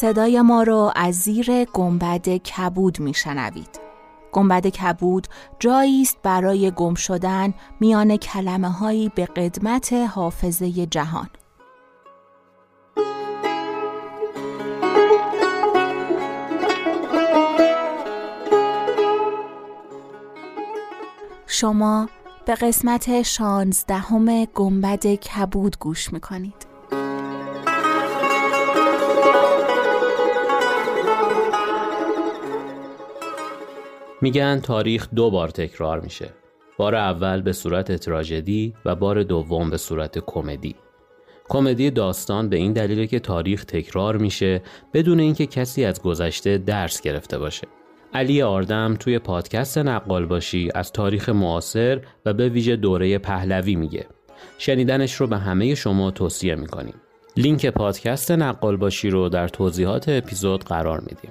صدای ما رو از زیر گنبد کبود میشنوید. گنبد کبود جایی است برای گم شدن میان کلمه هایی به قدمت حافظه جهان. شما به قسمت شانزدهم گنبد کبود گوش می‌کنید. میگن تاریخ دو بار تکرار میشه. بار اول به صورت تراژدی و بار دوم به صورت کمدی. کمدی داستان به این دلیله که تاریخ تکرار میشه بدون اینکه کسی از گذشته درس گرفته باشه. علی آردم توی پادکست نقال باشی از تاریخ معاصر و به ویژه دوره پهلوی میگه. شنیدنش رو به همه شما توصیه می‌کنیم. لینک پادکست نقال باشی رو در توضیحات اپیزود قرار میدیم.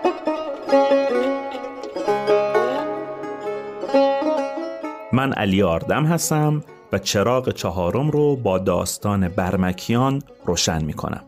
من علی آردم هستم و چراغ چهارم رو با داستان برمکیان روشن می کنم.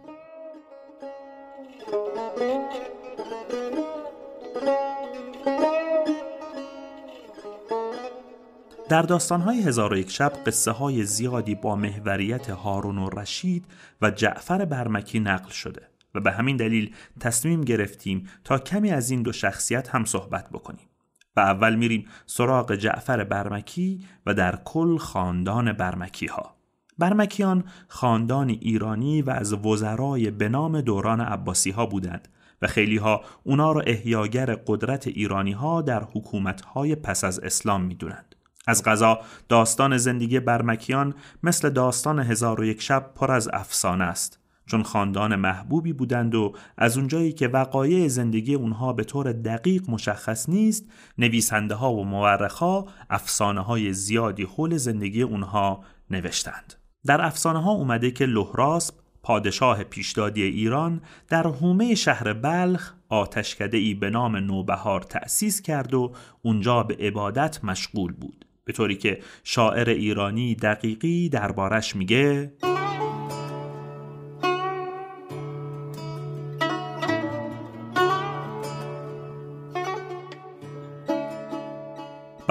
در داستانهای هزار و یک شب قصه های زیادی با محوریت هارون و رشید و جعفر برمکی نقل شده و به همین دلیل تصمیم گرفتیم تا کمی از این دو شخصیت هم صحبت بکنیم. و اول میریم سراغ جعفر برمکی و در کل خاندان برمکی ها. برمکیان خاندان ایرانی و از وزرای به نام دوران عباسی ها بودند و خیلی ها اونا را احیاگر قدرت ایرانی ها در حکومت های پس از اسلام می‌دونند. از غذا داستان زندگی برمکیان مثل داستان هزار و یک شب پر از افسانه است چون خاندان محبوبی بودند و از اونجایی که وقایع زندگی اونها به طور دقیق مشخص نیست نویسنده ها و مورخ افسانه های زیادی حول زندگی اونها نوشتند. در افسانه ها اومده که لحراسب پادشاه پیشدادی ایران در حومه شهر بلخ آتشکده ای به نام نوبهار تأسیس کرد و اونجا به عبادت مشغول بود. به طوری که شاعر ایرانی دقیقی دربارش میگه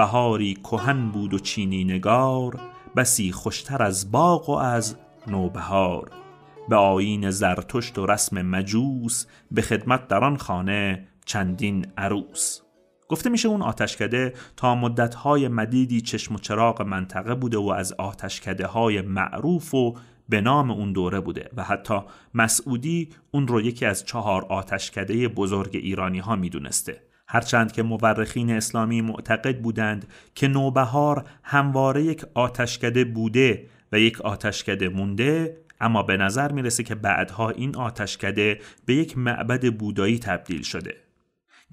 بهاری کهن بود و چینی نگار بسی خوشتر از باغ و از نوبهار. به آین زرتشت و رسم مجوس به خدمت در آن خانه چندین عروس. گفته میشه اون آتشکده تا مدتهای مدیدی چشم و چراغ منطقه بوده و از آتشکده های معروف و به نام اون دوره بوده و حتی مسعودی اون رو یکی از چهار آتشکده بزرگ ایرانی ها می‌دونسته. هرچند که مورخین اسلامی معتقد بودند که نوبهار همواره یک آتشکده بوده و یک آتشکده مونده اما به نظر می‌رسه که بعدها این آتشکده به یک معبد بودایی تبدیل شده.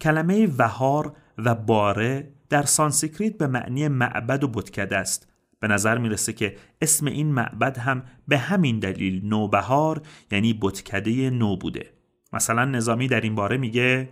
کلمه وهار و باره در سانسکریت به معنی معبد و بتکده است. به نظر می‌رسه که اسم این معبد هم به همین دلیل نوبهار یعنی بتکده نو بوده. مثلا نظامی در این باره میگه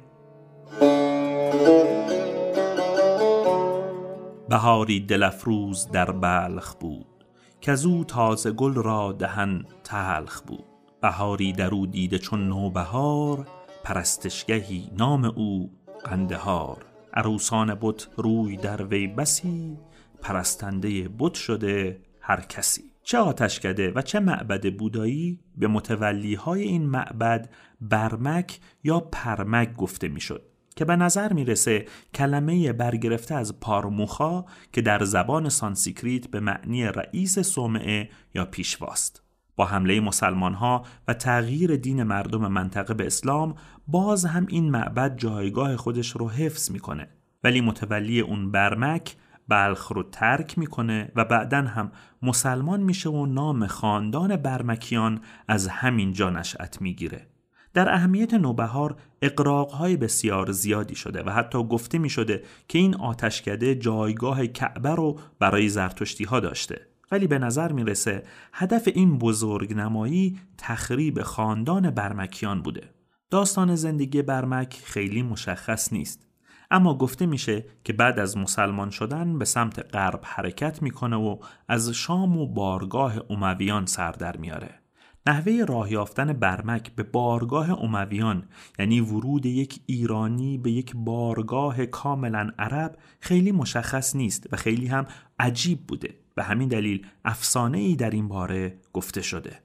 بهاری دلفروز در بلخ بود که او تازه گل را دهن تلخ بود. بهاری در او دیده چون نوبهار پرستشگهی نام او قندهار. عروسان بت روی در وی بسی پرستنده بت شده هر کسی. چه آتشکده و چه معبد بودایی به متولی های این معبد برمک یا پرمک گفته می‌شد. که به نظر می‌رسه کلمه برگرفته از پارموخا که در زبان سانسیکریت به معنی رئیس صومعه یا پیشواست. با حمله مسلمان ها و تغییر دین مردم منطقه به اسلام باز هم این معبد جایگاه خودش رو حفظ می‌کنه. ولی متولی اون برمک بلخ رو ترک می‌کنه و بعدا هم مسلمان میشه و نام خاندان برمکیان از همین جا نشأت می‌گیره. در اهمیت نوبهار اقراقهای بسیار زیادی شده و حتی گفته می شده که این آتشکده جایگاه کعبه رو برای زرتشتی ها داشته. ولی به نظر می‌رسه هدف این بزرگ نمایی تخریب خاندان برمکیان بوده. داستان زندگی برمک خیلی مشخص نیست. اما گفته میشه که بعد از مسلمان شدن به سمت غرب حرکت می‌کنه و از شام و بارگاه امویان سر در میاره نحوه راه یافتن برمک به بارگاه امویان یعنی ورود یک ایرانی به یک بارگاه کاملا عرب خیلی مشخص نیست و خیلی هم عجیب بوده. به همین دلیل افسانه ای در این باره گفته شده.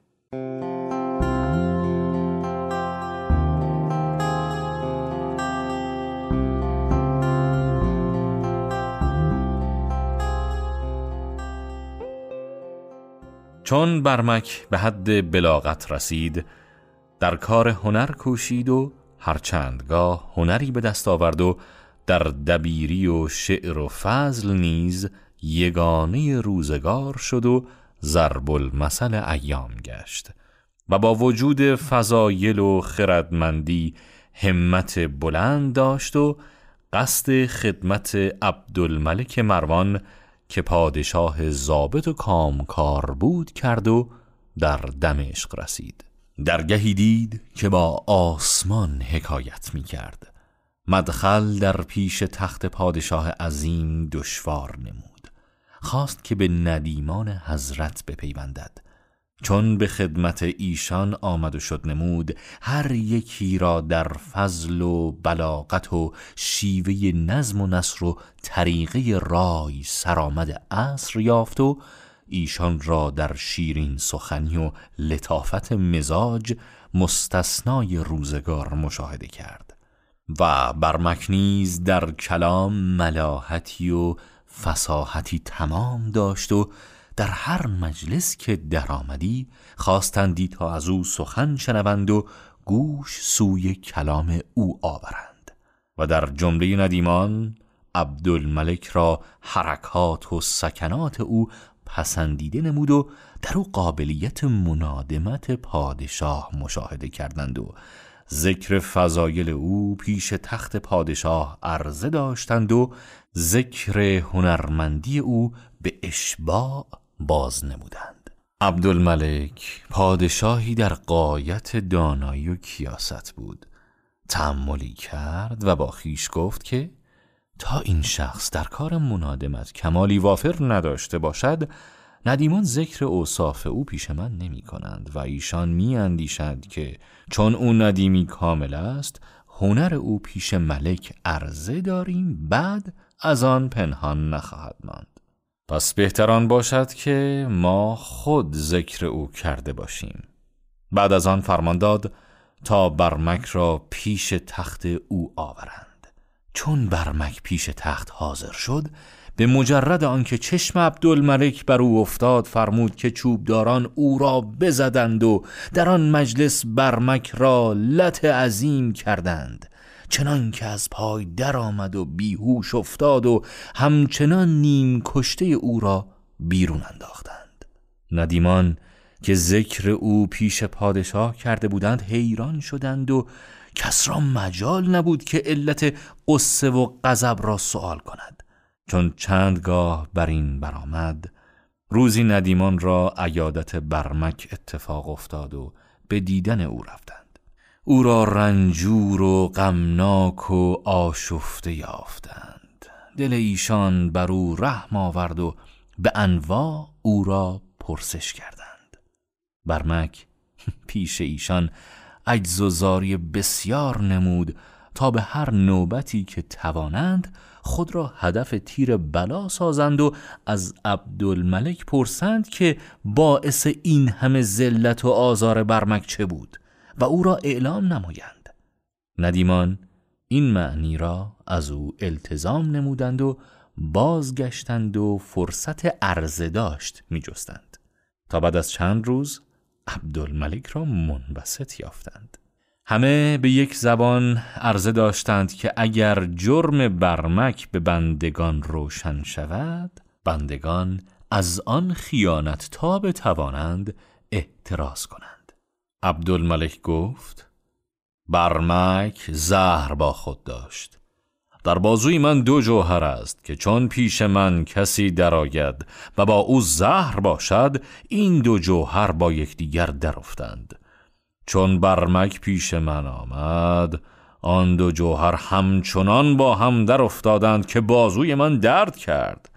چون برمک به حد بلاغت رسید در کار هنر کوشید و هرچندگاه هنری به دست آورد و در دبیری و شعر و فضل نیز یگانه روزگار شد و ضرب المثل ایام گشت و با وجود فضایل و خردمندی همت بلند داشت و قصد خدمت عبدالملک مروان که پادشاه زابط و کامکار بود کرد و در دمشق رسید. درگهی دید که با آسمان حکایت می کرد مدخل در پیش تخت پادشاه عظیم دشوار نمود. خواست که به ندیمان حضرت بپیوندد. چون به خدمت ایشان آمد و شد نمود هر یکی را در فضل و بلاغت و شیوه نظم و نصر و طریقه رای سرآمد عصر یافت و ایشان را در شیرین سخنی و لطافت مزاج مستثنای روزگار مشاهده کرد و برمکنیز در کلام ملاحتی و فساحتی تمام داشت و در هر مجلس که درآمدی خواستندی تا از او سخن شنوند و گوش سوی کلام او آورند. و در جمله ندیمان عبدالملک را حرکات و سکنات او پسندیده نمود و در او قابلیت منادمت پادشاه مشاهده کردند و ذکر فضایل او پیش تخت پادشاه عرضه داشتند و ذکر هنرمندی او به اشباع باز نمودند. عبدالملک پادشاهی در قایت دانایی و کیاست بود. تعملی کرد و با خیش گفت که تا این شخص در کار منادمت کمالی وافر نداشته باشد ندیمان ذکر اوصاف او پیش من نمی کنند و ایشان می اندیشند که چون او ندیمی کامل است هنر او پیش ملک عرضه داریم بعد از آن پنهان نخواهد ماند. پس بهتران باشد که ما خود ذکر او کرده باشیم. بعد از آن فرمان داد تا برمک را پیش تخت او آورند. چون برمک پیش تخت حاضر شد به مجرد آنکه چشم عبدالملک بر او افتاد فرمود که چوبداران او را بزدند و در آن مجلس برمک را لط عظیم کردند. چنان که از پای درآمد و بیهوش افتاد و همچنان نیم کشته او را بیرون انداختند. ندیمان که ذکر او پیش پادشاه کرده بودند حیران شدند و کس را مجال نبود که علت قصه و غضب را سوال کند. چون چندگاه بر این برآمد روزی ندیمان را عیادت برمک اتفاق افتاد و به دیدن او رفتند. او را رنجور و غمناک و آشفته یافتند. دل ایشان بر او رحم آورد و به انواع او را پرسش کردند. برمک پیش ایشان عجز و زاری بسیار نمود تا به هر نوبتی که توانند خود را هدف تیر بلا سازند و از عبدالملک پرسند که باعث این همه ذلت و آزار برمک چه بود. و او را اعلام نمایند. ندیمان این معنی را از او التزام نمودند و بازگشتند و فرصت عرضه داشت می جستند. تا بعد از چند روز عبدالملک را منبسط یافتند. همه به یک زبان عرضه داشتند که اگر جرم برمک به بندگان روشن شود بندگان از آن خیانت تا بتوانند احتراز کنند. عبدالملک گفت برمک زهر با خود داشت. در بازوی من دو جوهر است که چون پیش من کسی درآید و با او زهر باشد این دو جوهر با یکدیگر درافتند چون برمک پیش من آمد آن دو جوهر همچنان با هم در افتادند که بازوی من درد کرد.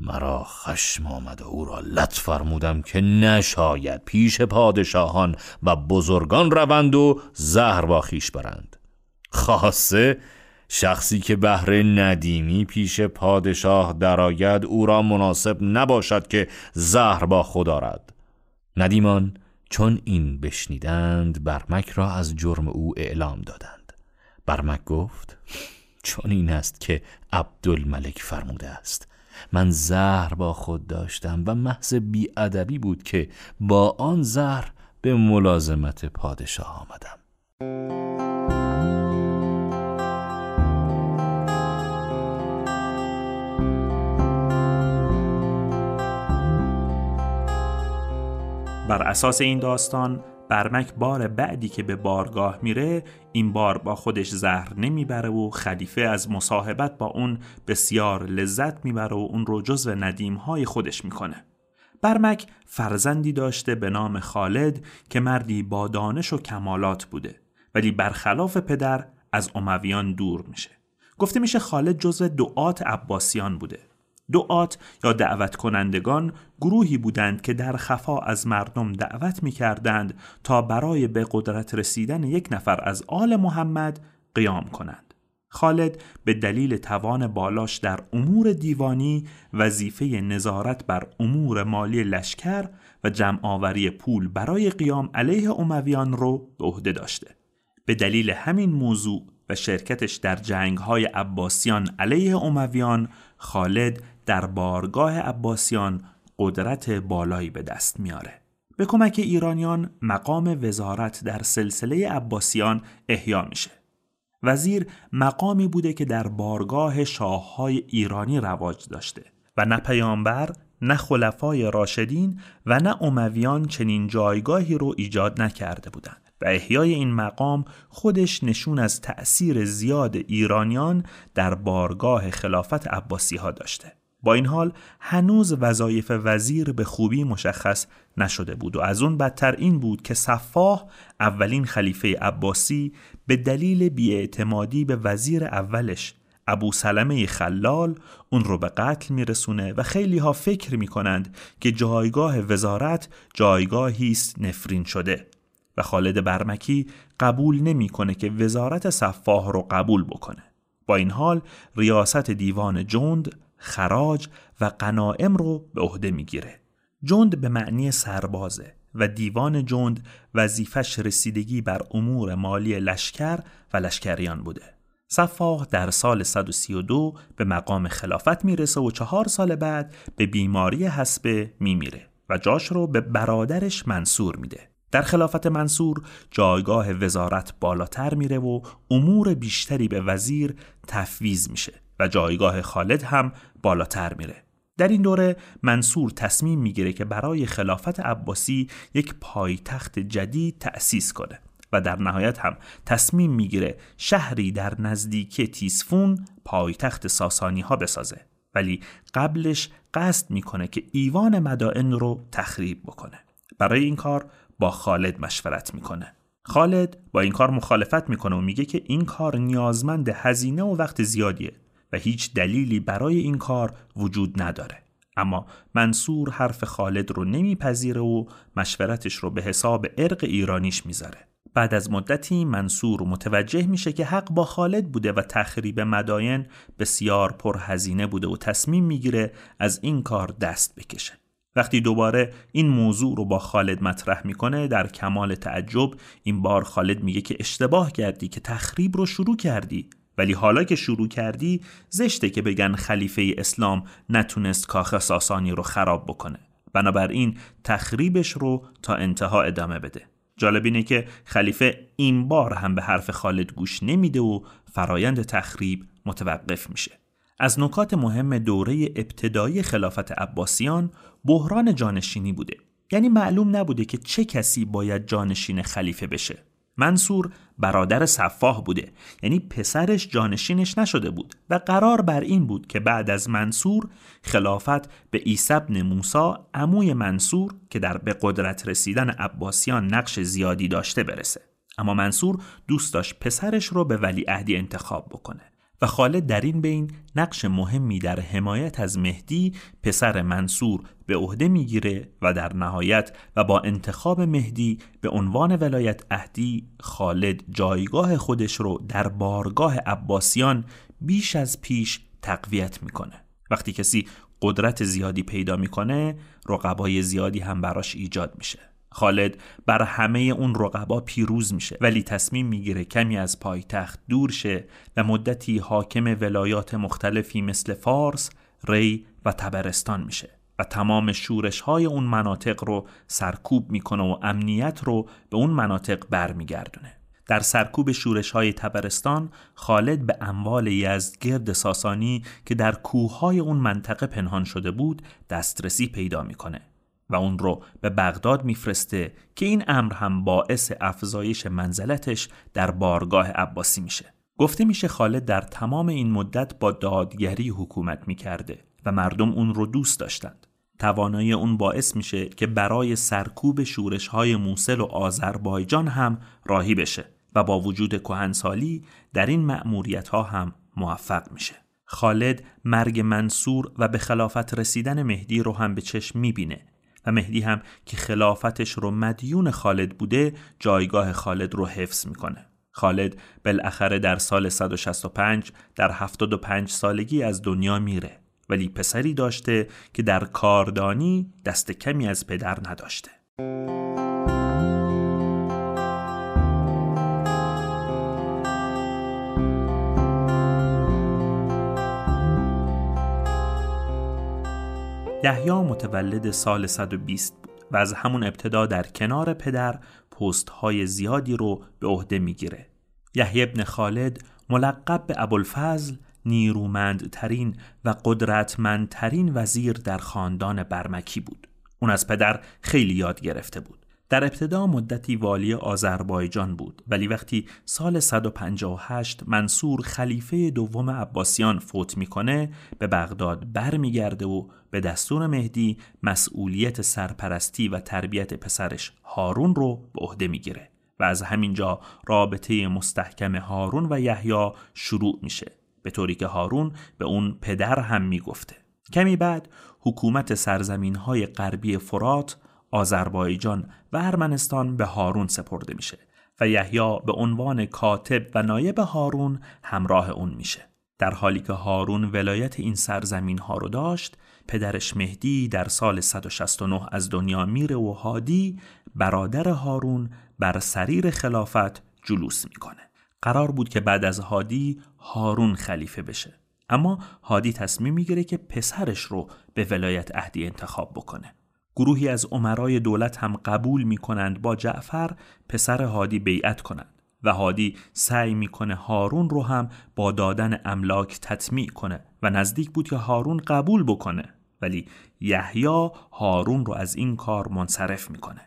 مرا خشم آمد و او را لط فرمودم که نشاید پیش پادشاهان و بزرگان روند و زهر با خیش برند. خاصه شخصی که بهر ندیمی پیش پادشاه درآید او را مناسب نباشد که زهر با خود دارد ندیمان چون این بشنیدند برمک را از جرم او اعلام دادند. برمک گفت چون این است که عبدالملک فرموده است. من زهر با خود داشتم و محض بیادبی بود که با آن زهر به ملازمت پادشاه آمدم. بر اساس این داستان برمک بار بعدی که به بارگاه میره این بار با خودش زهر نمی‌بره و خلیفه از مصاحبت با اون بسیار لذت می‌بره و اون رو جزو ندیمهای خودش می‌کنه. برمک فرزندی داشته به نام خالد که مردی با دانش و کمالات بوده ولی برخلاف پدر از امویان دور میشه. گفته میشه خالد جزو دعات عباسیان بوده. دعات یا دعوت کنندگان گروهی بودند که در خفا از مردم دعوت می کردند تا برای به قدرت رسیدن یک نفر از آل محمد قیام کنند. خالد به دلیل توان بالاش در امور دیوانی وظیفه نظارت بر امور مالی لشکر و جمع آوری پول برای قیام علیه امویان رو به عهده داشته. به دلیل همین موضوع و شرکتش در جنگ های عباسیان علیه امویان خالد در بارگاه عباسیان قدرت بالایی به دست میاره. به کمک ایرانیان مقام وزارت در سلسله عباسیان احیا میشه. وزیر مقامی بوده که در بارگاه شاههای ایرانی رواج داشته و نه پیامبر نه خلفای راشدین و نه امویان چنین جایگاهی رو ایجاد نکرده بودند و احیای این مقام خودش نشون از تأثیر زیاد ایرانیان در بارگاه خلافت عباسی ها داشته با این حال هنوز وظایف وزیر به خوبی مشخص نشده بود و از اون بدتر این بود که صفاح اولین خلیفه عباسی به دلیل بیاعتمادی به وزیر اولش ابو سلمه خلال اون رو به قتل میرسونه و خیلی ها فکر می‌کنند که جایگاه وزارت جایگاهی است نفرین شده. و خالد برمکی قبول نمی‌کنه که وزارت صفاح رو قبول بکنه. با این حال ریاست دیوان جند خراج و قنائم رو به عهده می‌گیره. جند به معنی سربازه و دیوان جند وظیفش رسیدگی بر امور مالی لشکر و لشکریان بوده. صفاح در سال 132 به مقام خلافت می‌رسه و چهار سال بعد به بیماری حسبه میمیره و جاش رو به برادرش منصور میده. در خلافت منصور جایگاه وزارت بالاتر میره و امور بیشتری به وزیر تفویض میشه. و جایگاه خالد هم بالاتر میره. در این دوره منصور تصمیم می‌گیره که برای خلافت عباسی یک پایتخت جدید تأسیس کنه و در نهایت هم تصمیم می‌گیره شهری در نزدیکی تیسفون پایتخت ساسانی ها بسازه. ولی قبلش قصد می‌کنه که ایوان مدائن رو تخریب بکنه. برای این کار با خالد مشورت می‌کنه. خالد با این کار مخالفت می‌کنه و میگه که این کار نیازمند هزینه و وقت زیادیه. و هیچ دلیلی برای این کار وجود نداره. اما منصور حرف خالد رو نمیپذیره و مشورتش رو به حساب ارق ایرانیش می‌ذاره. بعد از مدتی منصور متوجه میشه که حق با خالد بوده و تخریب مداین بسیار پرهزینه بوده و تصمیم می‌گیره از این کار دست بکشه. وقتی دوباره این موضوع رو با خالد مطرح می‌کنه در کمال تعجب این بار خالد میگه که اشتباه کردی که تخریب رو شروع کردی. ولی حالا که شروع کردی زشته که بگن خلیفه اسلام نتونست کاخ ساسانی رو خراب بکنه. بنابراین تخریبش رو تا انتها ادامه بده. جالب اینه که خلیفه این بار هم به حرف خالد گوش نمیده و فرایند تخریب متوقف میشه. از نکات مهم دوره ابتدایی خلافت عباسیان بحران جانشینی بوده. یعنی معلوم نبوده که چه کسی باید جانشین خلیفه بشه. منصور برادر صفاح بوده. یعنی پسرش جانشینش نشده بود و قرار بر این بود که بعد از منصور خلافت به عیسی بن موسا عموی منصور که در به قدرت رسیدن عباسیان نقش زیادی داشته برسه. اما منصور دوست داشت پسرش رو به ولیعهدی انتخاب بکنه. و خالد در این بین نقش مهمی در حمایت از مهدی پسر منصور به عهده می‌گیره و در نهایت و با انتخاب مهدی به عنوان ولایت اهدی خالد جایگاه خودش رو در بارگاه عباسیان بیش از پیش تقویت می‌کنه. وقتی کسی قدرت زیادی پیدا می‌کنه رقبای زیادی هم براش ایجاد میشه. خالد بر همه اون رقبا پیروز میشه ولی تصمیم می‌گیره کمی از پایتخت دور شه و مدتی حاکم ولایات مختلفی مثل فارس، ری و تبرستان میشه و تمام شورش های اون مناطق رو سرکوب می‌کنه و امنیت رو به اون مناطق برمیگردونه. در سرکوب شورش های تبرستان خالد به اموال یزدگرد ساسانی که در کوههای اون منطقه پنهان شده بود دسترسی پیدا می‌کنه و اون رو به بغداد میفرسته که این امر هم باعث افزایش منزلتش در بارگاه عباسی میشه. گفته میشه خالد در تمام این مدت با دادگری حکومت می‌کرده و مردم اون رو دوست داشتند. توانایی اون باعث میشه که برای سرکوب شورش های موسل و آذربایجان هم راهی بشه و با وجود کهنسالی در این مأموریت ها هم موفق میشه. خالد مرگ منصور و به خلافت رسیدن مهدی رو هم به چشم می‌بینه و مهدی هم که خلافتش رو مدیون خالد بوده جایگاه خالد رو حفظ می‌کنه. خالد بالاخره در سال 165 در 75 سالگی از دنیا میره ولی پسری داشته که در کاردانی دست کمی از پدر نداشته. یحیی متولد سال 120 بود و از همون ابتدا در کنار پدر پست های زیادی رو به عهده می‌گیره. یحیی ابن خالد ملقب به ابوالفضل نیرومندترین و قدرتمندترین وزیر در خاندان برمکی بود. اون از پدر خیلی یاد گرفته بود. در ابتدا مدتی والی آذربایجان بود ولی وقتی سال 158 منصور خلیفه دوم عباسیان فوت می‌کنه به بغداد برمیگرده و به دستور مهدی مسئولیت سرپرستی و تربیت پسرش هارون رو به عهده می‌گیره و از همینجا رابطه مستحکم هارون و یحیی شروع میشه به طوری که هارون به اون پدر هم می‌گفته. کمی بعد حکومت سرزمین های غربی فرات آذربایجان و ارمنستان به هارون سپرده میشه و یحیی به عنوان کاتب و نایب هارون همراه اون میشه. در حالی که هارون ولایت این سرزمین ها رو داشت پدرش مهدی در سال 169 از دنیا میره و هادی برادر هارون بر سریر خلافت جلوس می‌کنه. قرار بود که بعد از هادی هارون خلیفه بشه. اما هادی تصمیم می‌گیره که پسرش رو به ولایت اهدی انتخاب بکنه. گروهی از عمرای دولت هم قبول می کنند با جعفر پسر هادی بیعت کنند و هادی سعی می‌کنه هارون رو هم با دادن املاک تطمیع کنه و نزدیک بود که هارون قبول بکنه ولی یحیی هارون رو از این کار منصرف می‌کنه.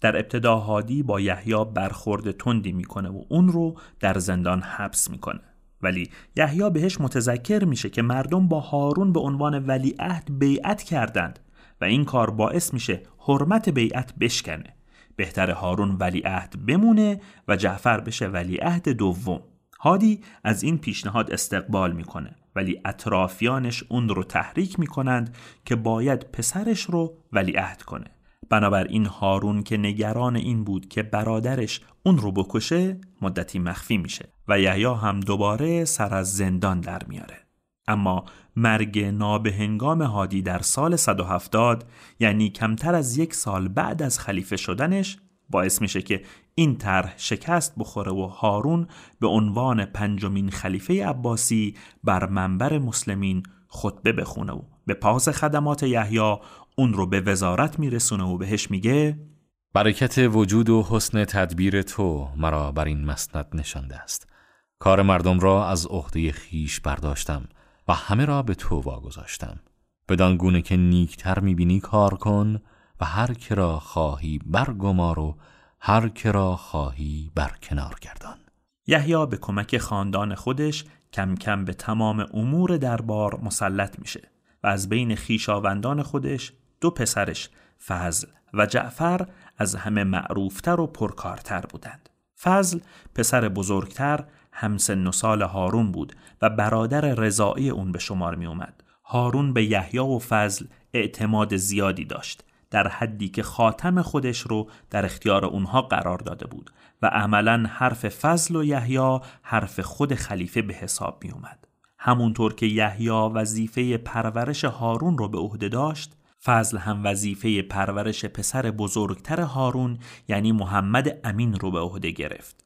در ابتدا هادی با یحیی برخورد تندی می‌کنه و اون رو در زندان حبس می‌کنه. ولی یحیی بهش متذکر میشه که مردم با هارون به عنوان ولیعهد بیعت کردند و این کار باعث میشه حرمت بیعت بشکنه. بهتر هارون ولیعهد بمونه و جعفر بشه ولیعهد دوم. هادی از این پیشنهاد استقبال می‌کنه ولی اطرافیانش اون رو تحریک می‌کنند که باید پسرش رو ولیعهد کنه. بنابراین هارون که نگران این بود که برادرش اون رو بکشه مدتی مخفی میشه و یحیی هم دوباره سر از زندان در میاره. اما مرگ نابهنگام هادی در سال 170 یعنی کمتر از یک سال بعد از خلیفه شدنش باعث میشه که این طرح شکست بخوره و هارون به عنوان پنجمین خلیفه عباسی بر منبر مسلمین خطبه بخونه و به پاس خدمات یحیی اون رو به وزارت میرسونه و بهش میگه برکت وجود و حسن تدبیر تو مرا بر این مسند نشانده است. کار مردم را از عهده خیش برداشتم. و همه را به تو واگذاشتم بدان گونه که نیکتر می‌بینی کار کن و هر که را خواهی برگمار و هر که را خواهی برکنار گردان یحیی به کمک خاندان خودش کم کم به تمام امور دربار مسلط میشه و از بین خیشاوندان خودش دو پسرش فضل و جعفر از همه معروفتر و پرکارتر بودند. فضل پسر بزرگتر همسن و سال هارون بود و برادر رضایی اون به شمار می اومد. هارون به یحیی و فضل اعتماد زیادی داشت در حدی که خاتم خودش رو در اختیار اونها قرار داده بود و عملا حرف فضل و یحیی حرف خود خلیفه به حساب می اومد. همونطور که یحیی وظیفه پرورش هارون رو به عهده داشت فضل هم وظیفه پرورش پسر بزرگتر هارون یعنی محمد امین رو به عهده گرفت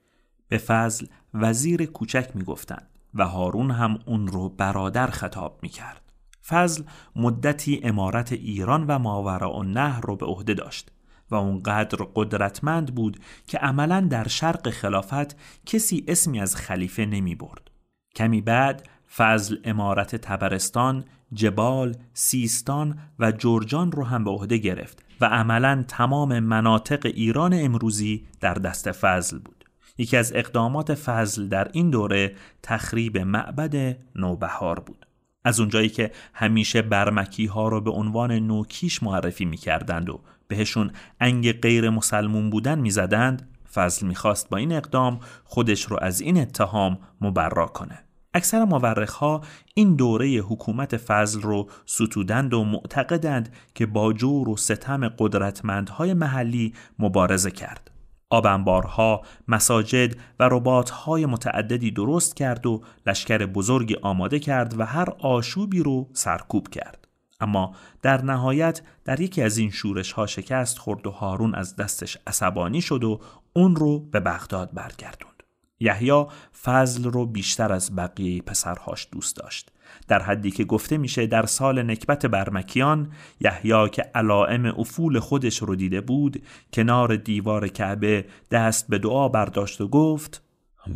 به فضل وزیر کوچک می‌گفتند و هارون هم اون رو برادر خطاب می‌کرد فضل مدتی امارت ایران و ماوراء النهر رو به عهده داشت و اونقدر قدرتمند بود که عملا در شرق خلافت کسی اسمی از خلیفه نمی برد. کمی بعد فضل امارت تبرستان، جبال، سیستان و جرجان رو هم به عهده گرفت و عملا تمام مناطق ایران امروزی در دست فضل بود. یکی از اقدامات فضل در این دوره تخریب معبد نوبهار بود. از اونجایی که همیشه برمکی ها رو به عنوان نوکیش معرفی می کردند و بهشون انگ غیر مسلمون بودن می زدند فضل می‌خواست با این اقدام خودش رو از این اتهام مبرا کنه. اکثر ها این دوره حکومت فضل رو ستودند و معتقدند که با جور و ستم قدرتمندهای محلی مبارزه کرد. آبنبارها، مساجد و رباطهای متعددی درست کرد و لشکر بزرگی آماده کرد و هر آشوبی رو سرکوب کرد. اما در نهایت در یکی از این شورش ها شکست خورد و هارون از دستش عصبانی شد و اون رو به بغداد برگردوند. یحیی فضل رو بیشتر از بقیه پسرهاش دوست داشت در حدی که گفته میشه در سال نکبت برمکیان یحیی که علائم افول خودش رو دیده بود کنار دیوار کعبه دست به دعا برداشت و گفت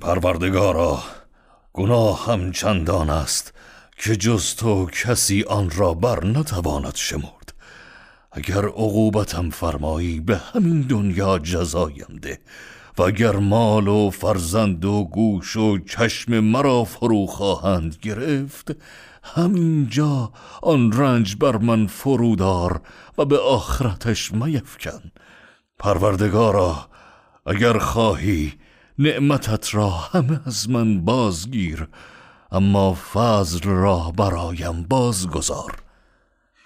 پروردگارا گناه هم چندان است که جز تو کسی آن را بر نتواند شمرد. اگر عقوبتم فرمایی به همین دنیا جزایم ده. و اگر مال و فرزند و گوش و چشم مرا فرو خواهند گرفت همینجا آن رنج بر من فرودار و به آخرتش میفکن. پروردگارا اگر خواهی نعمتت را همه از من بازگیر اما فضل را برایم بازگذار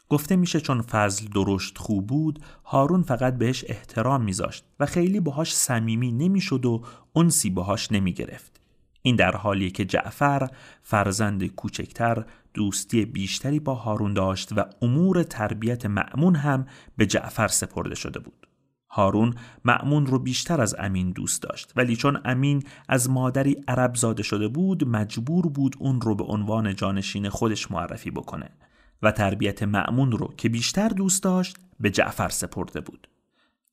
گفته میشه چون فضل درشت خوب بود هارون فقط بهش احترام میذاشت و خیلی باهاش صمیمی نمی‌شد و انسی باهاش نمی‌گرفت. این در حالیه که جعفر فرزند کوچکتر دوستی بیشتری با هارون داشت و امور تربیت معمون هم به جعفر سپرده شده بود. هارون معمون رو بیشتر از امین دوست داشت ولی چون امین از مادری عرب زاده شده بود مجبور بود اون رو به عنوان جانشین خودش معرفی بکنه. و تربیت معمون رو که بیشتر دوست داشت به جعفر سپرده بود.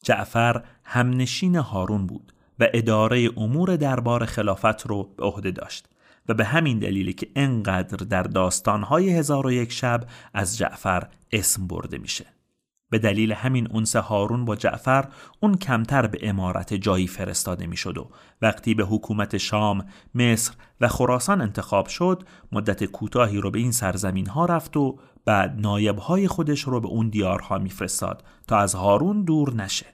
جعفر همنشین هارون بود و اداره امور دربار خلافت رو به عهده داشت و به همین دلیلی که انقدر در داستانهای هزار و یک شب از جعفر اسم برده میشه. به دلیل همین اونس هارون با جعفر اون کمتر به امارت جایی فرستاده می‌شد و وقتی به حکومت شام، مصر و خراسان انتخاب شد مدت کوتاهی رو به این سرزمین ها رفت و بعد نایبهای خودش رو به اون دیارها میفرستاد تا از هارون دور نشه.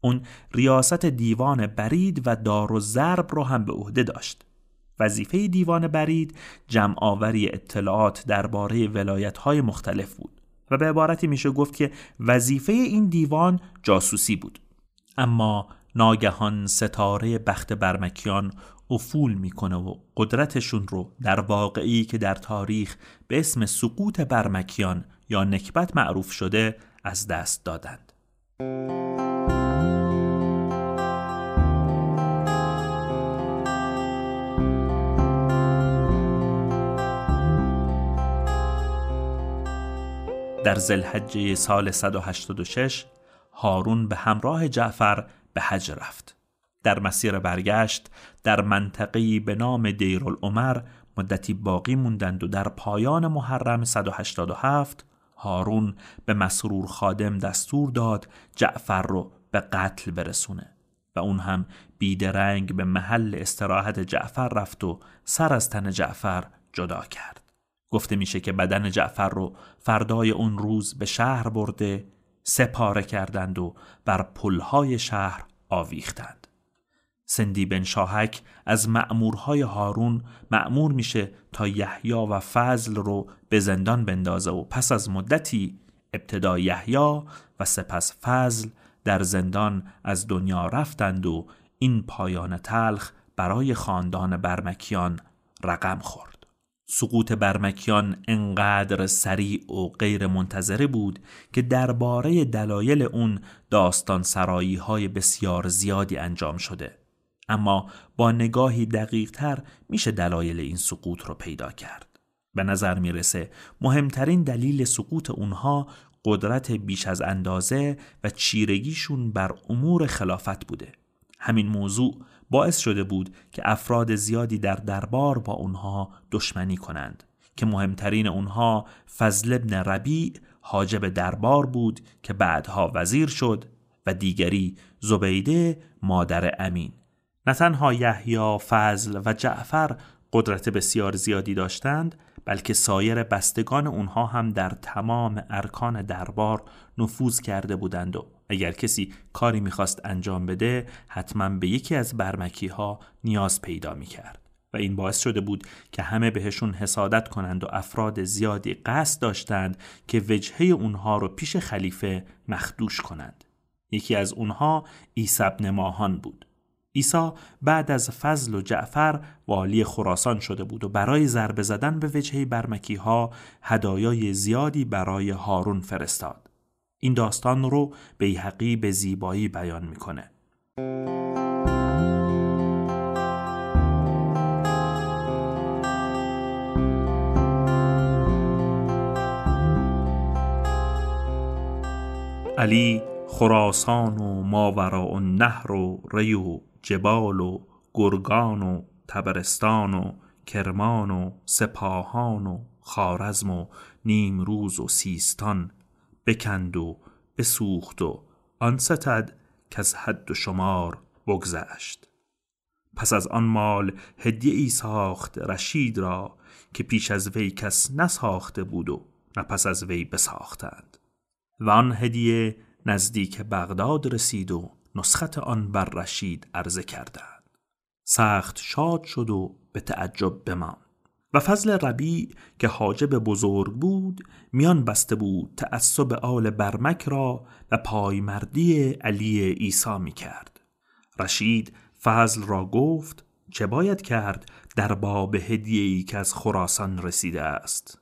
اون ریاست دیوان برید و دار و ضرب رو هم به عهده داشت. وظیفه دیوان برید جمع آوری اطلاعات درباره ولایت های مختلف بود و به عبارتی میشه گفت که وظیفه این دیوان جاسوسی بود. اما ناگهان ستاره بخت برمکیان افول می‌کنه و قدرتشون رو در واقعی که در تاریخ به اسم سقوط برمکیان یا نکبت معروف شده از دست دادند. در زلحجه سال 186 هارون به همراه جعفر به حج رفت. در مسیر برگشت در منطقه‌ای به نام دیرالعمر مدتی باقی موندند و در پایان محرم 187 هارون به مسرور خادم دستور داد جعفر رو به قتل برسونه و اون هم بیدرنگ به محل استراحت جعفر رفت و سر از تن جعفر جدا کرد. گفته میشه که بدن جعفر رو فردای اون روز به شهر برده سپاره کردند و بر پلهای شهر آویختند. سندی بن شاهک از مأمورهای هارون مأمور میشه تا یحیی و فضل رو به زندان بندازه و پس از مدتی ابتدا یحیی و سپس فضل در زندان از دنیا رفتند و این پایان تلخ برای خاندان برمکیان رقم خورد. سقوط برمکیان انقدر سریع و غیر منتظره بود که درباره دلایل اون داستان سرایی های بسیار زیادی انجام شده. اما با نگاهی دقیق تر میشه دلایل این سقوط رو پیدا کرد. به نظر می‌رسه مهمترین دلیل سقوط اونها قدرت بیش از اندازه و چیرگیشون بر امور خلافت بوده. همین موضوع باعث شده بود که افراد زیادی در دربار با اونها دشمنی کنند که مهمترین اونها فضل ابن ربیع حاجب دربار بود که بعدها وزیر شد و دیگری زبیده مادر امین نه تنها یحیی فضل و جعفر قدرت بسیار زیادی داشتند بلکه سایر بستگان اونها هم در تمام ارکان دربار نفوذ کرده بودند و اگر کسی کاری می‌خواست انجام بده حتما به یکی از برمکی ها نیاز پیدا می‌کرد. و این باعث شده بود که همه بهشون حسادت کنند و افراد زیادی قصد داشتند که وجهه اونها رو پیش خلیفه مخدوش کنند. یکی از اونها ابن ماهان بود. عیسی بعد از فضل و جعفر والی خراسان شده بود و برای ضربه زدن به وجهه برمکی ها هدایای زیادی برای هارون فرستاد. این داستان رو بیهقی به زیبایی بیان می‌کنه. علی خراسان و ماورا و نهر و ریو جبال و گرگان و تبرستان و کرمان و سپاهان و خارزم و نیمروز و سیستان بکند و بسوخت و آن ستد که از حد و شمار بگذشت. پس از آن مال هدیه ای ساخت رشید را که پیش از وی کس نساخته بود و نه پس از وی بساختند. و آن هدیه نزدیک بغداد رسید و نسخت آن بر رشید عرضه کردند. سخت شاد شد و به تعجب بماند. و فضل ربیع که حاجب بزرگ بود میان بسته بود تعصب آل برمک را و پایمردی علی عیسی می کرد. رشید فضل را گفت چه باید کرد در باب هدیه‌ای که از خراسان رسیده است؟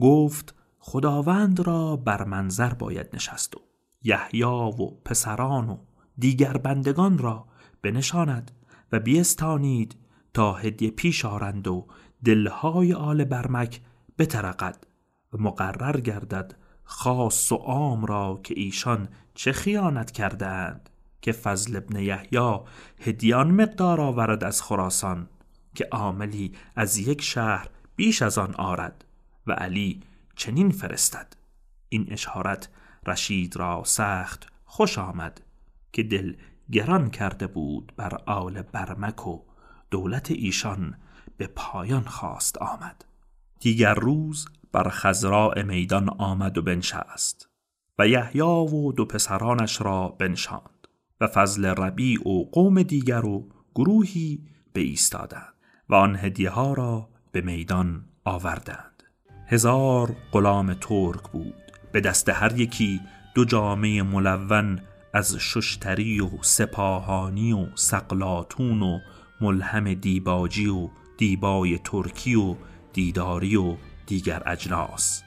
گفت خداوند را بر منظر باید نشست و یحیی و پسران و دیگر بندگان را بنشاند و بیستانید تا هدیه پیش آرند و دلهای آل برمک بترقد و مقرر گردد خاص و عام را که ایشان چه خیانت کردند که فضل ابن یحیی هدیان مقدار آورد از خراسان که عاملی از یک شهر بیش از آن آرد و علی چنین فرستد. این اشارت رشید را سخت خوش آمد. که دل گران کرده بود بر آل برمک و دولت ایشان به پایان خواست آمد. دیگر روز بر خزراء میدان آمد و بنشست و یحیی و دو پسرانش را بنشاند و فضل ربیع و قوم دیگر و گروهی به ایستادند و آن هدیه ها را به میدان آوردند. هزار غلام ترک بود. به دست هر یکی دو جامعه ملون از ششتری و سپاهانی و سقلاتون و ملهم دیباجی و دیبای ترکی و دیداری و دیگر اجناس.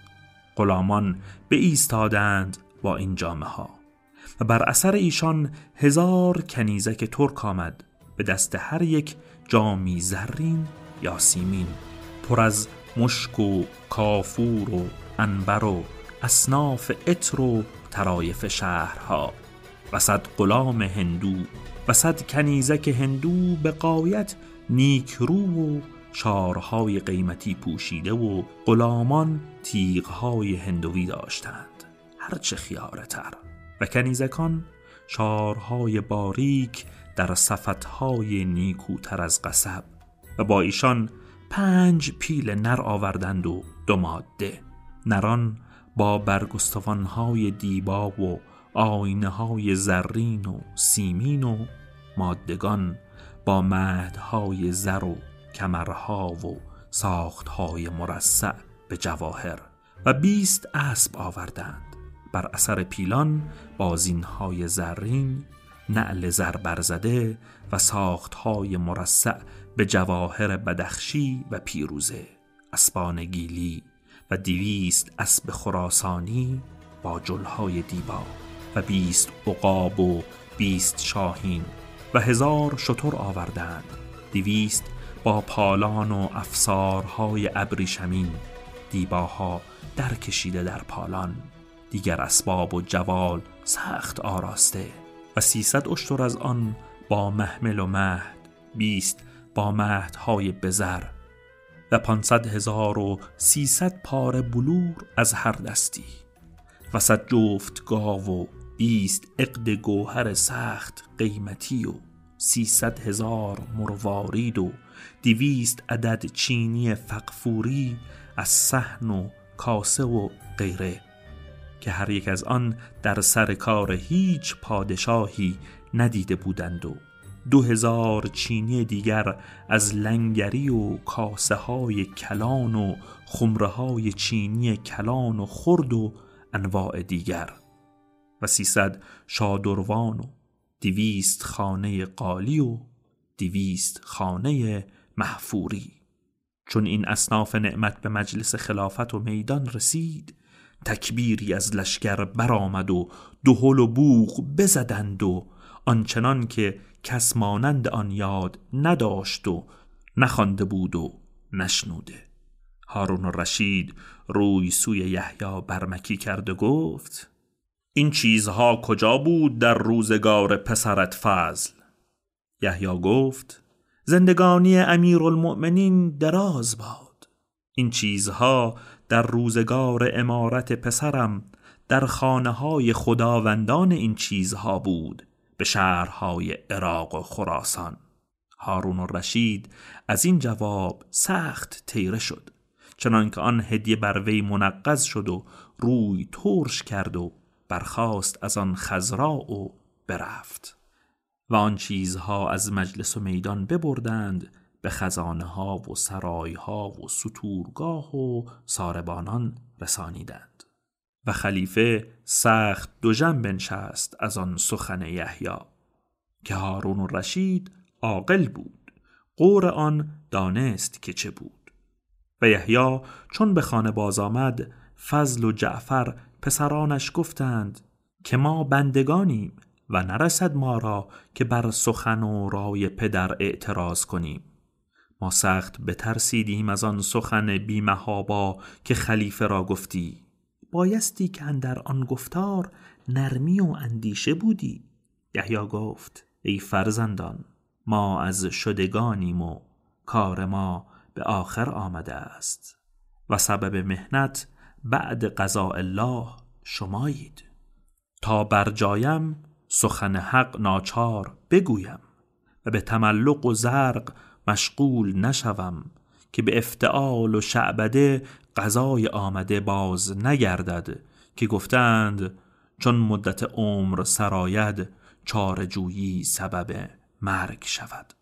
غلامان به ایستادند با این جامه ها و بر اثر ایشان هزار کنیزک ترک آمد به دست هر یک جامی زرین یا سیمین پر از مشک و کافور و عنبر و اصناف عطر و طرایف شهرها. و صد غلام هندو و صد کنیزک هندو به غایت نیکرو و شارهای قیمتی پوشیده و غلامان تیغهای هندوی داشتند. هرچه خیارتر. و کنیزکان شارهای باریک در صفتهای نیکوتر از قصب و با ایشان پنج پیل نر آوردند و دو ماده. نران با برگستوانهای دیبا و آینه های زرین و سیمین و مادگان با مهدهای زر و کمرها و ساختهای مرصع به جواهر و بیست اسب آوردند. بر اثر پیلان بازینهای زرین نعل زر برزده و ساختهای مرصع به جواهر بدخشی و پیروزه اسبان گیلی و دیویست اسب خراسانی با جلهای دیبا. و بیست عقاب و بیست شاهین و هزار شتر آوردند. دیویست با پالان و افسارهای ابریشمین دیباها در کشیده در پالان. دیگر اسباب و جوال سخت آراسته و سیصد اشتر از آن با محمل و مهد بیست با مهدهای بزر و پانصد هزار و سیصد پاره بلور از هر دستی و صد جفت گاو و بیست عقد گوهر سخت قیمتی و سیصد هزار مروارید و دویست عدد چینی فقفوری از صحن و کاسه و غیره که هر یک از آن در سر کار هیچ پادشاهی ندیده بودند و دو هزار چینی دیگر از لنگری و کاسه های کلان و خمره های چینی کلان و خرد و انواع دیگر. و سیصد شادروان و دویست خانه قالی و دویست خانه محفوری. چون این اصناف نعمت به مجلس خلافت و میدان رسید تکبیری از لشکر برآمد و دهل و بوغ بزدند و آنچنان که کس مانند آن یاد نداشت و نخوانده بود و نشنوده. هارون رشید روی سوی یحیی برمکی کرد و گفت این چیزها کجا بود در روزگار پسرت فضل؟ یحیی گفت زندگانی امیرالمؤمنین دراز باد. این چیزها در روزگار امارت پسرم در خانه های خداوندان این چیزها بود به شهرهای عراق و خراسان. هارون و رشید از این جواب سخت تیره شد چنانکه آن هدیه بر وی منقض شد و روی ترش کرد و برخاست از آن خزرا و برفت. و آن چیزها از مجلس و میدان ببردند به خزانه ها و سرای ها و سطورگاه و ساربانان رسانیدند. و خلیفه سخت دو جنب بنشست از آن سخن یحیی. که هارون و رشید عاقل بود. قور آن دانست که چه بود. و یحیی چون به خانه باز آمد فضل و جعفر پسرانش گفتند که ما بندگانیم و نرسد ما را که بر سخن و رای پدر اعتراض کنیم. ما سخت بترسیدیم از آن سخن بیمهابا که خلیفه را گفتی. بایستی که در آن گفتار نرمی و اندیشه بودی؟ یحیی گفت ای فرزندان ما از شدگانیم و کار ما به آخر آمده است. و سبب مهنت بعد قضاء الله شمایید. تا بر جایم سخن حق ناچار بگویم و به تملق و زرق مشغول نشوم که به افتعال و شعبده قضای آمده باز نگردد که گفتند چون مدت عمر سراید چارجویی سبب مرگ شود.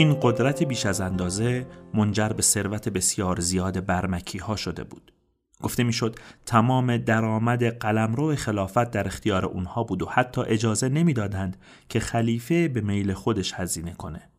این قدرت بیش از اندازه منجر به ثروت بسیار زیاد برمکی ها شده بود. گفته می‌شد تمام درآمد قلمرو خلافت در اختیار اونها بود و حتی اجازه نمی‌دادند که خلیفه به میل خودش هزینه کنه.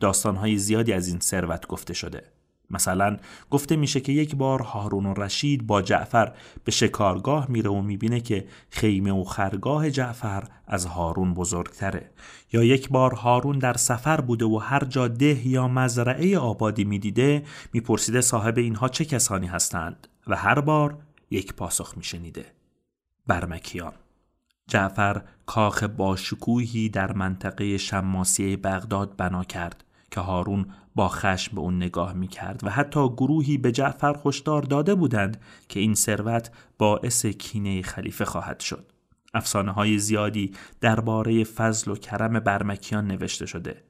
داستانهای زیادی از این ثروت گفته شده. مثلا گفته میشه که یک بار هارون و رشید با جعفر به شکارگاه میره و می‌بینه که خیمه و خرگاه جعفر از هارون بزرگتره. یا یک بار هارون در سفر بوده و هر جا ده یا مزرعه آبادی می‌دیده میپرسیده صاحب اینها چه کسانی هستند و هر بار یک پاسخ میشنیده. برمکیان جعفر کاخ باشکوهی در منطقه شماسیه بغداد بنا کرد که هارون با خشم به اون نگاه می کرد و حتی گروهی به جعفر خوشدار داده بودند که این ثروت باعث کینه خلیفه خواهد شد. افسانه های زیادی درباره فضل و کرم برمکیان نوشته شده.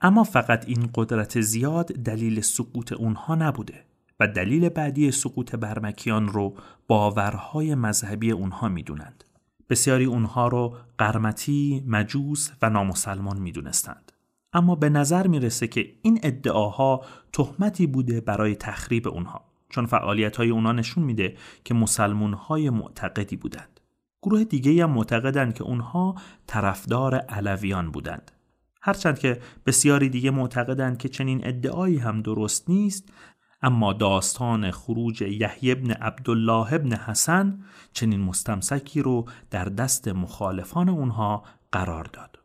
اما فقط این قدرت زیاد دلیل سقوط اونها نبوده و دلیل بعدی سقوط برمکیان رو باورهای مذهبی اونها می‌دونند. بسیاری اونها رو قرمتی، مجوس و نامسلمان می‌دونستند. اما به نظر می‌رسه که این ادعاها تهمتی بوده برای تخریب اونها چون فعالیت های اونها نشون میده که مسلمون های معتقدی بودند. گروه دیگه هم معتقدند که اونها طرفدار علویان بودند. هرچند که بسیاری دیگه معتقدند که چنین ادعایی هم درست نیست اما داستان خروج یحیی ابن عبدالله ابن حسن چنین مستمسکی رو در دست مخالفان اونها قرار داد.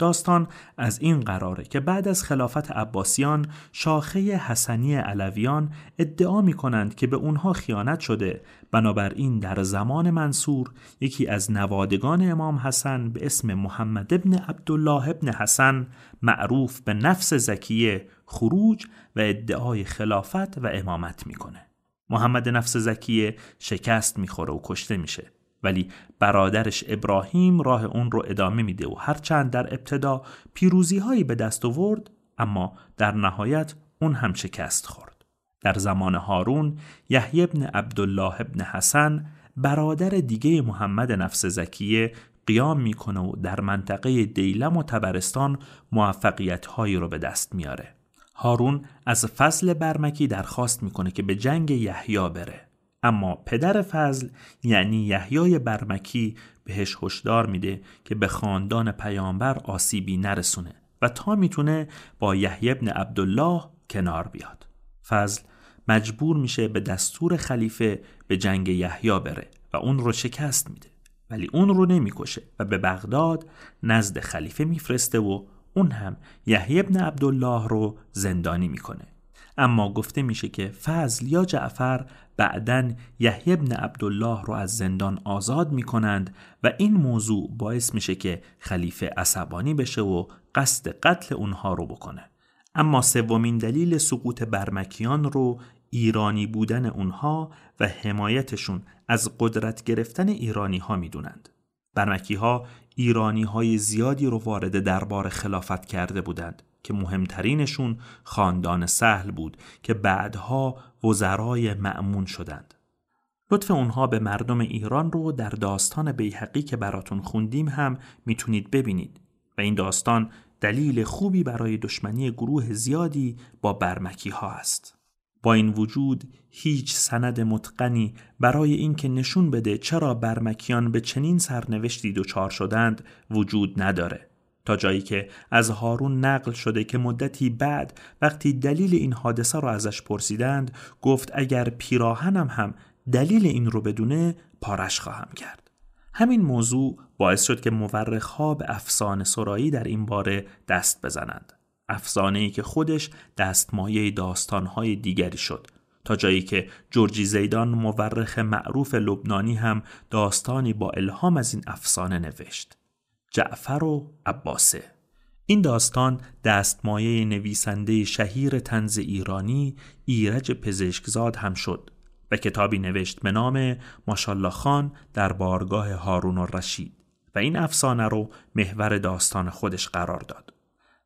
داستان از این قراره که بعد از خلافت عباسیان شاخه حسنی علویان ادعا می کنند که به اونها خیانت شده بنابراین در زمان منصور یکی از نوادگان امام حسن به اسم محمد ابن عبدالله ابن حسن معروف به نفس زکیه خروج و ادعای خلافت و امامت می‌کنه. محمد نفس زکیه شکست می‌خوره و کشته میشه. ولی برادرش ابراهیم راه اون رو ادامه میده و هرچند در ابتدا پیروزی هایی به دست آورد اما در نهایت اون هم شکست خورد. در زمان هارون یحیی ابن عبدالله ابن حسن برادر دیگه محمد نفس زکیه قیام می‌کنه و در منطقه دیلم و تبرستان موفقیت هایی رو به دست میاره. هارون از فضل برمکی درخواست می‌کنه که به جنگ یحیی بره. اما پدر فضل یعنی یحیای برمکی بهش هشدار میده که به خاندان پیامبر آسیبی نرسونه و تا می‌تونه با یحیی ابن عبدالله کنار بیاد. فضل مجبور میشه به دستور خلیفه به جنگ یحیی بره و اون رو شکست میده. ولی اون رو نمی‌کشه و به بغداد نزد خلیفه میفرسته و اون هم یحیی ابن عبدالله رو زندانی می‌کنه. اما گفته میشه که فضل یا جعفر بعدا یحیی ابن عبدالله رو از زندان آزاد می کنند و این موضوع باعث میشه که خلیفه عصبانی بشه و قصد قتل اونها رو بکنه اما سومین دلیل سقوط برمکیان رو ایرانی بودن اونها و حمایتشون از قدرت گرفتن ایرانی ها می‌دونند. برمکی ها ایرانی های زیادی رو وارد دربار خلافت کرده بودند که مهمترینشون خاندان سهل بود که بعدها وزرای معمون شدند. لطف اونها به مردم ایران رو در داستان بیحقی که براتون خوندیم هم می‌تونید ببینید و این داستان دلیل خوبی برای دشمنی گروه زیادی با برمکی ها است. با این وجود هیچ سند متقنی برای اینکه نشون بده چرا برمکیان به چنین سرنوشتی دچار شدند وجود نداره. تا جایی که از هارون نقل شده که مدتی بعد وقتی دلیل این حادثه را ازش پرسیدند گفت اگر پیراهنم هم دلیل این رو بدونه پارش خواهم کرد. همین موضوع باعث شد که مورخها به افسانه سرایی در این باره دست بزنند. افسانه ای که خودش دستمایه داستانهای دیگری شد. تا جایی که جورجی زیدان مورخ معروف لبنانی هم داستانی با الهام از این افسانه نوشت. جعفر و عباسه این داستان دستمایه نویسنده شهیر تنز ایرانی ایرج پزشکزاد هم شد و کتابی نوشت به نام ماشالله خان در بارگاه هارون و رشید و این افسانه رو محور داستان خودش قرار داد.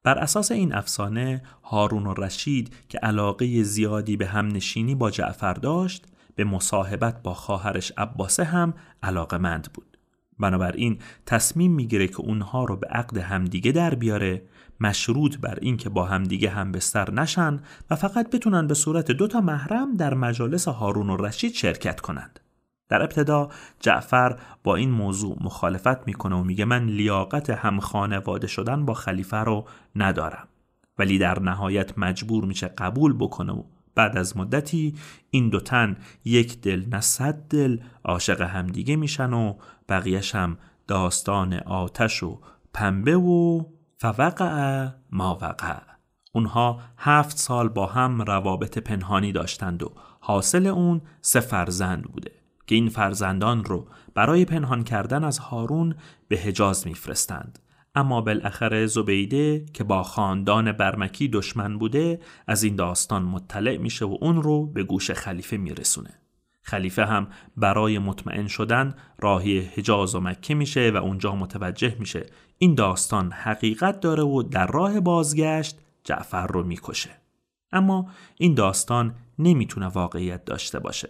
بر اساس این افسانه هارون و رشید که علاقه زیادی به هم نشینی با جعفر داشت به مصاحبت با خواهرش عباسه هم علاقه مند بود. بنابراین تصمیم می‌گیره که اونها رو به عقد همدیگه در بیاره مشروط بر اینکه با همدیگه هم بستر نشن و فقط بتونن به صورت دو تا محرم در مجالس هارون و رشید شرکت کنند. در ابتدا جعفر با این موضوع مخالفت می‌کنه و میگه من لیاقت هم خانواده شدن با خلیفه رو ندارم ولی در نهایت مجبور میشه قبول بکنه و بعد از مدتی این دو تن یک دل نه صد دل عاشق همدیگه میشن و بقیهش هم داستان آتش و پنبه و فوقع ما وقع اونها هفت سال با هم روابط پنهانی داشتند و حاصل اون سه فرزند بوده که این فرزندان رو برای پنهان کردن از هارون به حجاز میفرستند. اما بالاخره زبیده که با خاندان برمکی دشمن بوده از این داستان مطلع میشه و اون رو به گوش خلیفه میرسونه. خلیفه هم برای مطمئن شدن راهی حجاز و مکه میشه و اونجا متوجه میشه. این داستان حقیقت داره و در راه بازگشت جعفر رو می‌کشه. اما این داستان نمی‌تونه واقعیت داشته باشه.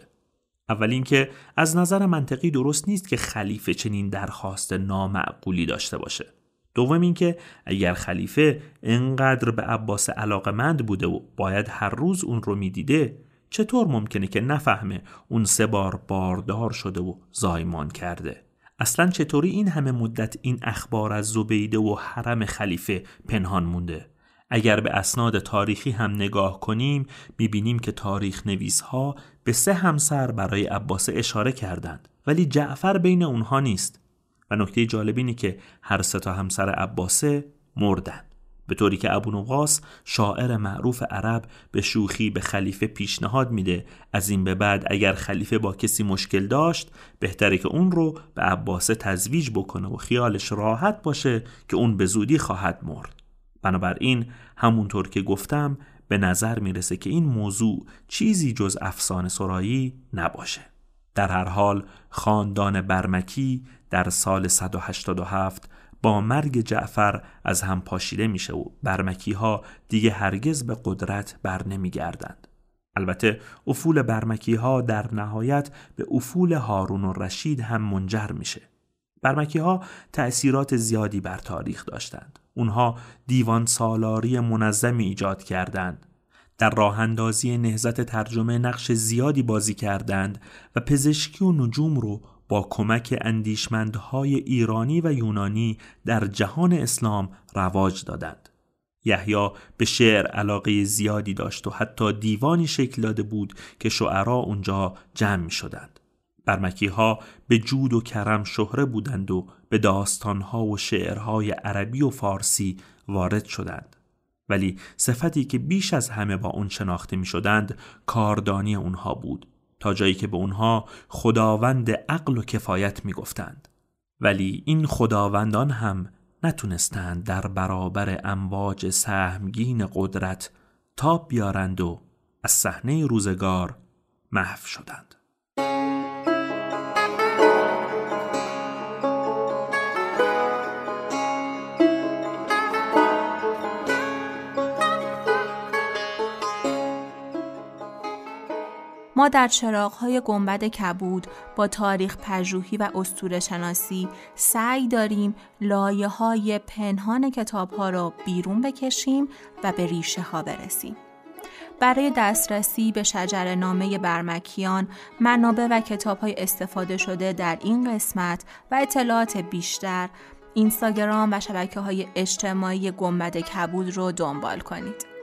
اول اینکه از نظر منطقی درست نیست که خلیفه چنین درخواست نامعقولی داشته باشه. دوم اینکه اگر خلیفه انقدر به عباس علاقمند بوده و باید هر روز اون رو می‌دیده چطور ممکنه که نفهمه اون سه بار باردار شده و زایمان کرده؟ اصلا چطوری این همه مدت این اخبار از زبیده و حرم خلیفه پنهان مونده؟ اگر به اسناد تاریخی هم نگاه کنیم می‌بینیم که تاریخ نویس ها به سه همسر برای عباس اشاره کردند. ولی جعفر بین اونها نیست. نکته جالب اینه که هر سه تا همسر عباسه مردن. به طوری که ابو نواس شاعر معروف عرب به شوخی به خلیفه پیشنهاد میده. از این به بعد اگر خلیفه با کسی مشکل داشت بهتره که اون رو به عباسه تزویج بکنه و خیالش راحت باشه که اون به زودی خواهد مرد. بنابراین همونطور که گفتم به نظر می‌رسه که این موضوع چیزی جز افسانه سرایی نباشه. در هر حال خاندان برمکی در سال 187 با مرگ جعفر از هم پاشیده میشه و برمکی ها دیگه هرگز به قدرت بر نمیگردند. البته افول برمکی ها در نهایت به افول هارون و رشید هم منجر میشه. برمکی ها تأثیرات زیادی بر تاریخ داشتند. اونها دیوان سالاری منظمی ایجاد کردند. در راه اندازی نهزت ترجمه نقش زیادی بازی کردند و پزشکی و نجوم رو با کمک اندیشمندهای ایرانی و یونانی در جهان اسلام رواج دادند. یحیی به شعر علاقه زیادی داشت و حتی دیوانی شکل داده بود که شعرا اونجا جمع می شدند. برمکی ها به جود و کرم شهره بودند و به داستانها و شعرهای عربی و فارسی وارد شدند. ولی صفتی که بیش از همه با اون شناخته می شدند کاردانی اونها بود جایی که به اونها خداوند عقل و کفایت می گفتند. ولی این خداوندان هم نتونستند در برابر امواج سهمگین قدرت تاب بیارند و از صحنه روزگار محو شدند. ما در چراغهای گنبد کبود با تاریخ پژوهی و استور شناسی سعی داریم لایه های پنهان کتاب ها را بیرون بکشیم و به ریشه ها برسیم. برای دسترسی به شجر نامه برمکیان، منابع و کتاب های استفاده شده در این قسمت و اطلاعات بیشتر، اینستاگرام و شبکه های اجتماعی گنبد کبود رو دنبال کنید.